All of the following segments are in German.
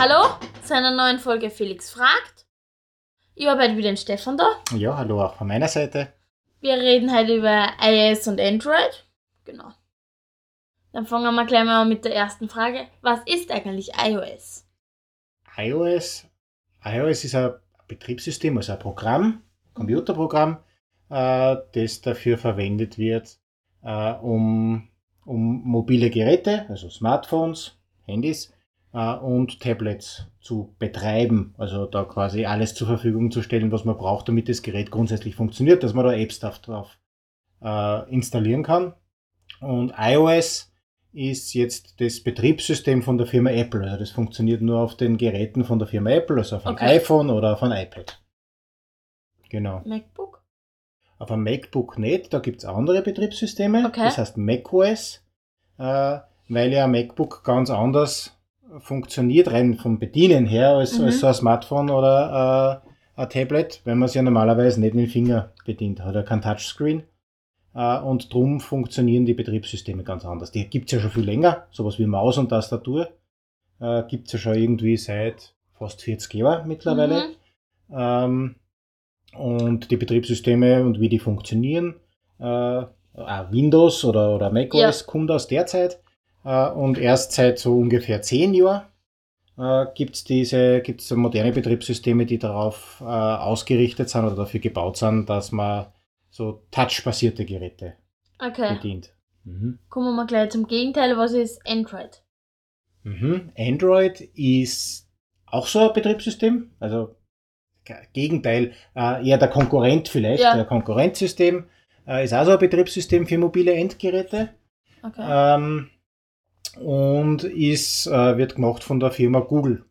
Hallo zu einer neuen Folge Felix fragt. Ich habe heute wieder den Stefan da. Ja, hallo auch von meiner Seite. Wir reden heute über iOS und Android. Genau. Dann fangen wir gleich mal mit der ersten Frage. Was ist eigentlich iOS? iOS, iOS ist ein Betriebssystem, also ein Programm, Computerprogramm, äh, das dafür verwendet wird, äh, um, um mobile Geräte, also Smartphones, Handys äh, und Tablets zu betreiben. Also da quasi alles zur Verfügung zu stellen, was man braucht, damit das Gerät grundsätzlich funktioniert, dass man da Apps drauf äh, installieren kann. Und iOS ist jetzt das Betriebssystem von der Firma Apple. Also das funktioniert nur auf den Geräten von der Firma Apple, also auf einem Okay. iPhone oder auf einem iPad. Genau. MacBook? Auf einem MacBook nicht, da gibt's andere Betriebssysteme. Okay. Das heißt macOS, äh, weil ja ein MacBook ganz anders funktioniert, rein vom Bedienen her, als, Mhm. als so ein Smartphone oder äh, ein Tablet, wenn man es ja normalerweise nicht mit dem Finger bedient. Hat ja kein Touchscreen. Äh, und drum funktionieren die Betriebssysteme ganz anders. Die gibt's ja schon viel länger, sowas wie Maus und Tastatur. Äh, gibt's ja schon irgendwie seit fast 40 Jahren mittlerweile. Mhm. Ähm, und die Betriebssysteme und wie die funktionieren. Äh, Windows oder, oder macOS kommt aus der Zeit. Äh, und erst seit so ungefähr zehn Jahren äh, gibt es diese gibt's moderne Betriebssysteme, die darauf äh, ausgerichtet sind oder dafür gebaut sind, dass man so touchbasierte Geräte Okay. bedient. Mhm. Kommen wir mal gleich zum Gegenteil. Was ist Android? Mhm. Android ist auch so ein Betriebssystem, also Ge- Gegenteil, eher der Konkurrent vielleicht, Ja. der Konkurrenzsystem ist auch so ein Betriebssystem für mobile Endgeräte Okay. ähm, und ist, äh, wird gemacht von der Firma Google.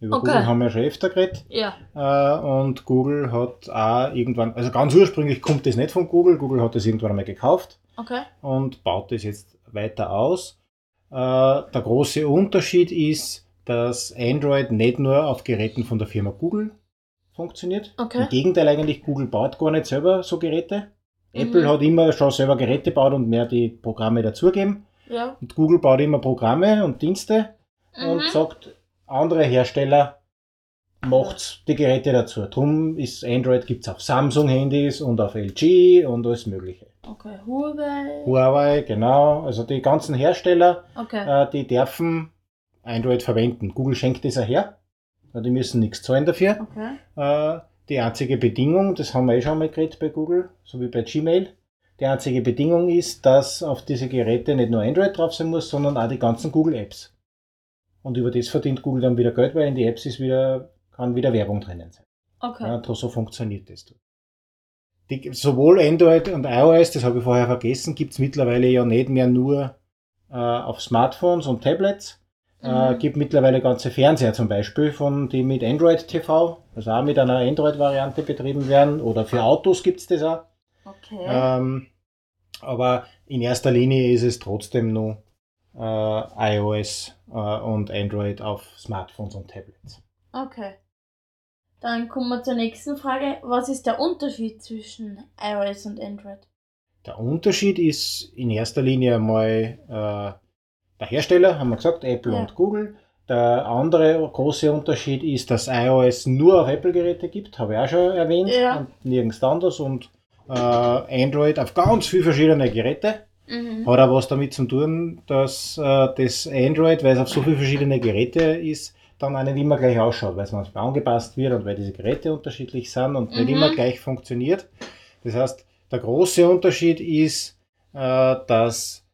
Über Okay. Google haben wir ja schon öfter geredet Ja. äh, und Google hat auch irgendwann, also ganz ursprünglich kommt das nicht von Google, Google hat das irgendwann einmal gekauft Okay. und baut das jetzt weiter aus. Äh, der große Unterschied ist, dass Android nicht nur auf Geräten von der Firma Google funktioniert. Okay. Im Gegenteil eigentlich, Google baut gar nicht selber so Geräte. Apple Mhm. hat immer schon selber Geräte gebaut und mehr die Programme dazugeben. Ja. Und Google baut immer Programme und Dienste und Mhm. sagt, andere Hersteller macht's die Geräte dazu. Drum ist Android gibt's auf Samsung-Handys und auf LG und alles mögliche. Okay. Huawei. Huawei, genau. Also die ganzen Hersteller, Okay. äh, die dürfen Android verwenden. Google schenkt das auch her. Die müssen nichts zahlen dafür. Okay. Äh, die einzige Bedingung, das haben wir eh schon mal geredet bei Google, so wie bei Gmail. Die einzige Bedingung ist, dass auf diese Geräte nicht nur Android drauf sein muss, sondern auch die ganzen Google Apps. Und über das verdient Google dann wieder Geld, weil in die Apps ist wieder, kann wieder Werbung drinnen sein. Okay. Ja, so funktioniert das. Die, sowohl Android und iOS, das habe ich vorher vergessen, gibt's mittlerweile ja nicht mehr nur äh, auf Smartphones und Tablets. Äh, Mhm. gibt mittlerweile ganze Fernseher zum Beispiel, von, die mit Android TV, also auch mit einer Android-Variante betrieben werden. Oder für Autos gibt's das auch. Okay. Ähm, aber in erster Linie ist es trotzdem nur äh, iOS äh, und Android auf Smartphones und Tablets. Okay. Dann kommen wir zur nächsten Frage. Was ist der Unterschied zwischen iOS und Android? Der Unterschied ist in erster Linie einmal äh, der Hersteller, haben wir gesagt, Apple Ja. und Google. Der andere große Unterschied ist, dass iOS nur auf Apple-Geräte gibt, habe ich auch schon erwähnt, Ja. und nirgends anders. Und Android auf ganz viele verschiedene Geräte. Mhm. Hat auch was damit zu tun, dass äh, das Android, weil es auf so viele verschiedene Geräte ist, dann auch nicht immer gleich ausschaut, weil es manchmal angepasst wird und weil diese Geräte unterschiedlich sind und nicht Mhm. immer gleich funktioniert. Das heißt, der große Unterschied ist, äh, dass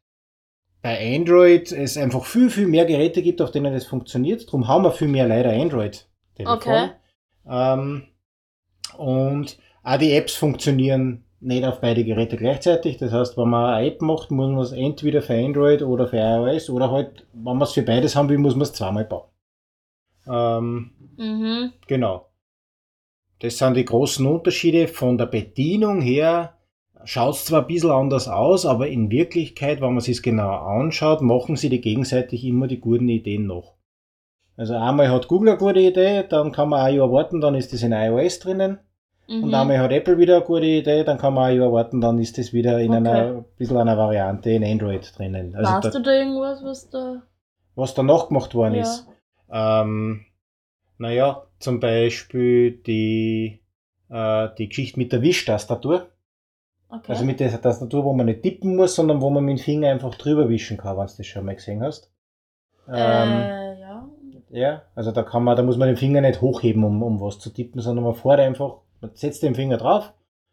bei Android es einfach viel, viel mehr Geräte gibt, auf denen es funktioniert. Darum haben wir viel mehr leider Android-Telefon. Okay. Ähm, und auch die Apps funktionieren nicht auf beide Geräte gleichzeitig. Das heißt, wenn man eine App macht, muss man es entweder für Android oder für iOS oder halt, wenn man es für beides haben will, muss man es zweimal bauen. Ähm, Mhm. genau. Das sind die großen Unterschiede. Von der Bedienung her schaut es zwar ein bisschen anders aus, aber in Wirklichkeit, wenn man sich es genauer anschaut, machen sie die gegenseitig immer die guten Ideen noch. Also einmal hat Google eine gute Idee, dann kann man ein Jahr warten, dann ist das in iOS drinnen. Mhm. Und einmal hat Apple wieder eine gute Idee, dann kann man ein Jahr warten, dann ist das wieder in Okay. einer bisschen einer Variante in Android drinnen. Also weißt da, du da irgendwas, was da. was da nachgemacht worden Ja. ist. Ähm, Naja, zum Beispiel die, äh, die Geschichte mit der Wischtastatur. Okay. Also mit der Tastatur, wo man nicht tippen muss, sondern wo man mit dem Finger einfach drüber wischen kann, wenn du das schon mal gesehen hast. Ähm, äh, ja. Ja, also da kann man, da muss man den Finger nicht hochheben, um, um was zu tippen, sondern man fährt einfach, man setzt den Finger drauf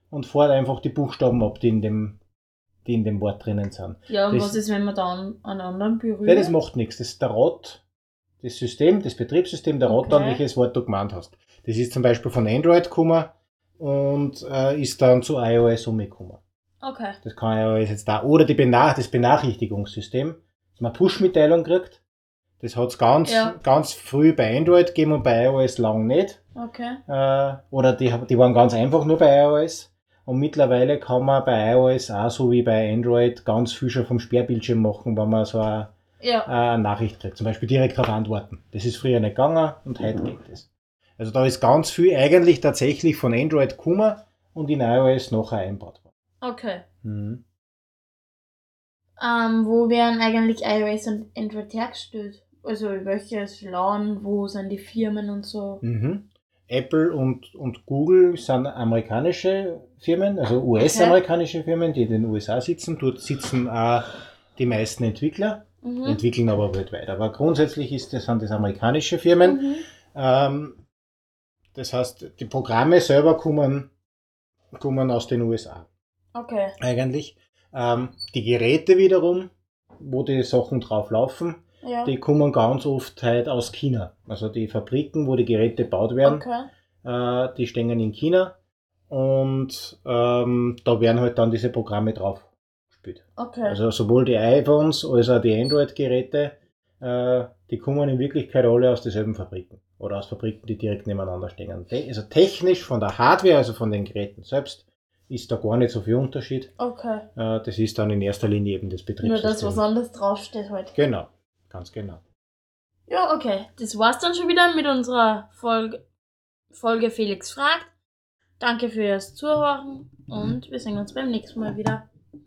und fährt einfach die Buchstaben ab, die in dem, die in dem Wort drinnen sind. Ja, und Das- was ist, wenn man dann einen anderen berührt? Ja, das macht nichts. Das ist der Rot, das System, das Betriebssystem, der Rot Okay. dann, welches Wort du gemeint hast. Das ist zum Beispiel von Android gekommen und äh, ist dann zu iOS umgekommen. Okay. Das kann iOS jetzt da. Oder die Benach das Benachrichtigungssystem, dass man Push-Mitteilung kriegt. Das hat es ganz, Ja. ganz früh bei Android gegeben und bei iOS lang nicht. Okay. Äh, oder die, die waren ganz einfach nur bei iOS. Und mittlerweile kann man bei iOS auch so wie bei Android ganz viel schon vom Sperrbildschirm machen, wenn man so eine, Ja. eine Nachricht kriegt. Zum Beispiel direkt darauf antworten. Das ist früher nicht gegangen und heute geht das. Also da ist ganz viel eigentlich tatsächlich von Android gekommen und in iOS nachher einbaut worden. Okay. Mhm. Ähm, wo werden eigentlich iOS und Android hergestellt? Also welches Land, wo sind die Firmen und so? Mhm. Apple und, und Google sind amerikanische Firmen, also US-amerikanische Firmen, die in den USA sitzen. Dort sitzen auch die meisten Entwickler, Mhm. entwickeln aber weltweit. Aber grundsätzlich ist das, sind das amerikanische Firmen. Mhm. Ähm, das heißt, die Programme selber kommen, kommen aus den USA Okay. eigentlich. Ähm, die Geräte wiederum, wo die Sachen drauf laufen, Ja. die kommen ganz oft halt aus China. Also die Fabriken, wo die Geräte gebaut werden, okay. äh, die stehen in China und ähm, da werden halt dann diese Programme drauf gespielt. Okay. Also sowohl die iPhones als auch die Android-Geräte, äh, die kommen in Wirklichkeit alle aus derselben Fabriken oder aus Fabriken, die direkt nebeneinander stehen. Te- Also technisch von der Hardware, also von den Geräten selbst, ist da gar nicht so viel Unterschied. okay. Äh, das ist dann in erster Linie eben das Nur Betriebssystem. das, was anderes draufsteht halt. Genau, ganz genau. Ja, okay. Das war's dann schon wieder mit unserer Folge, Folge Felix fragt. Danke fürs Zuhören und wir sehen uns beim nächsten Mal wieder.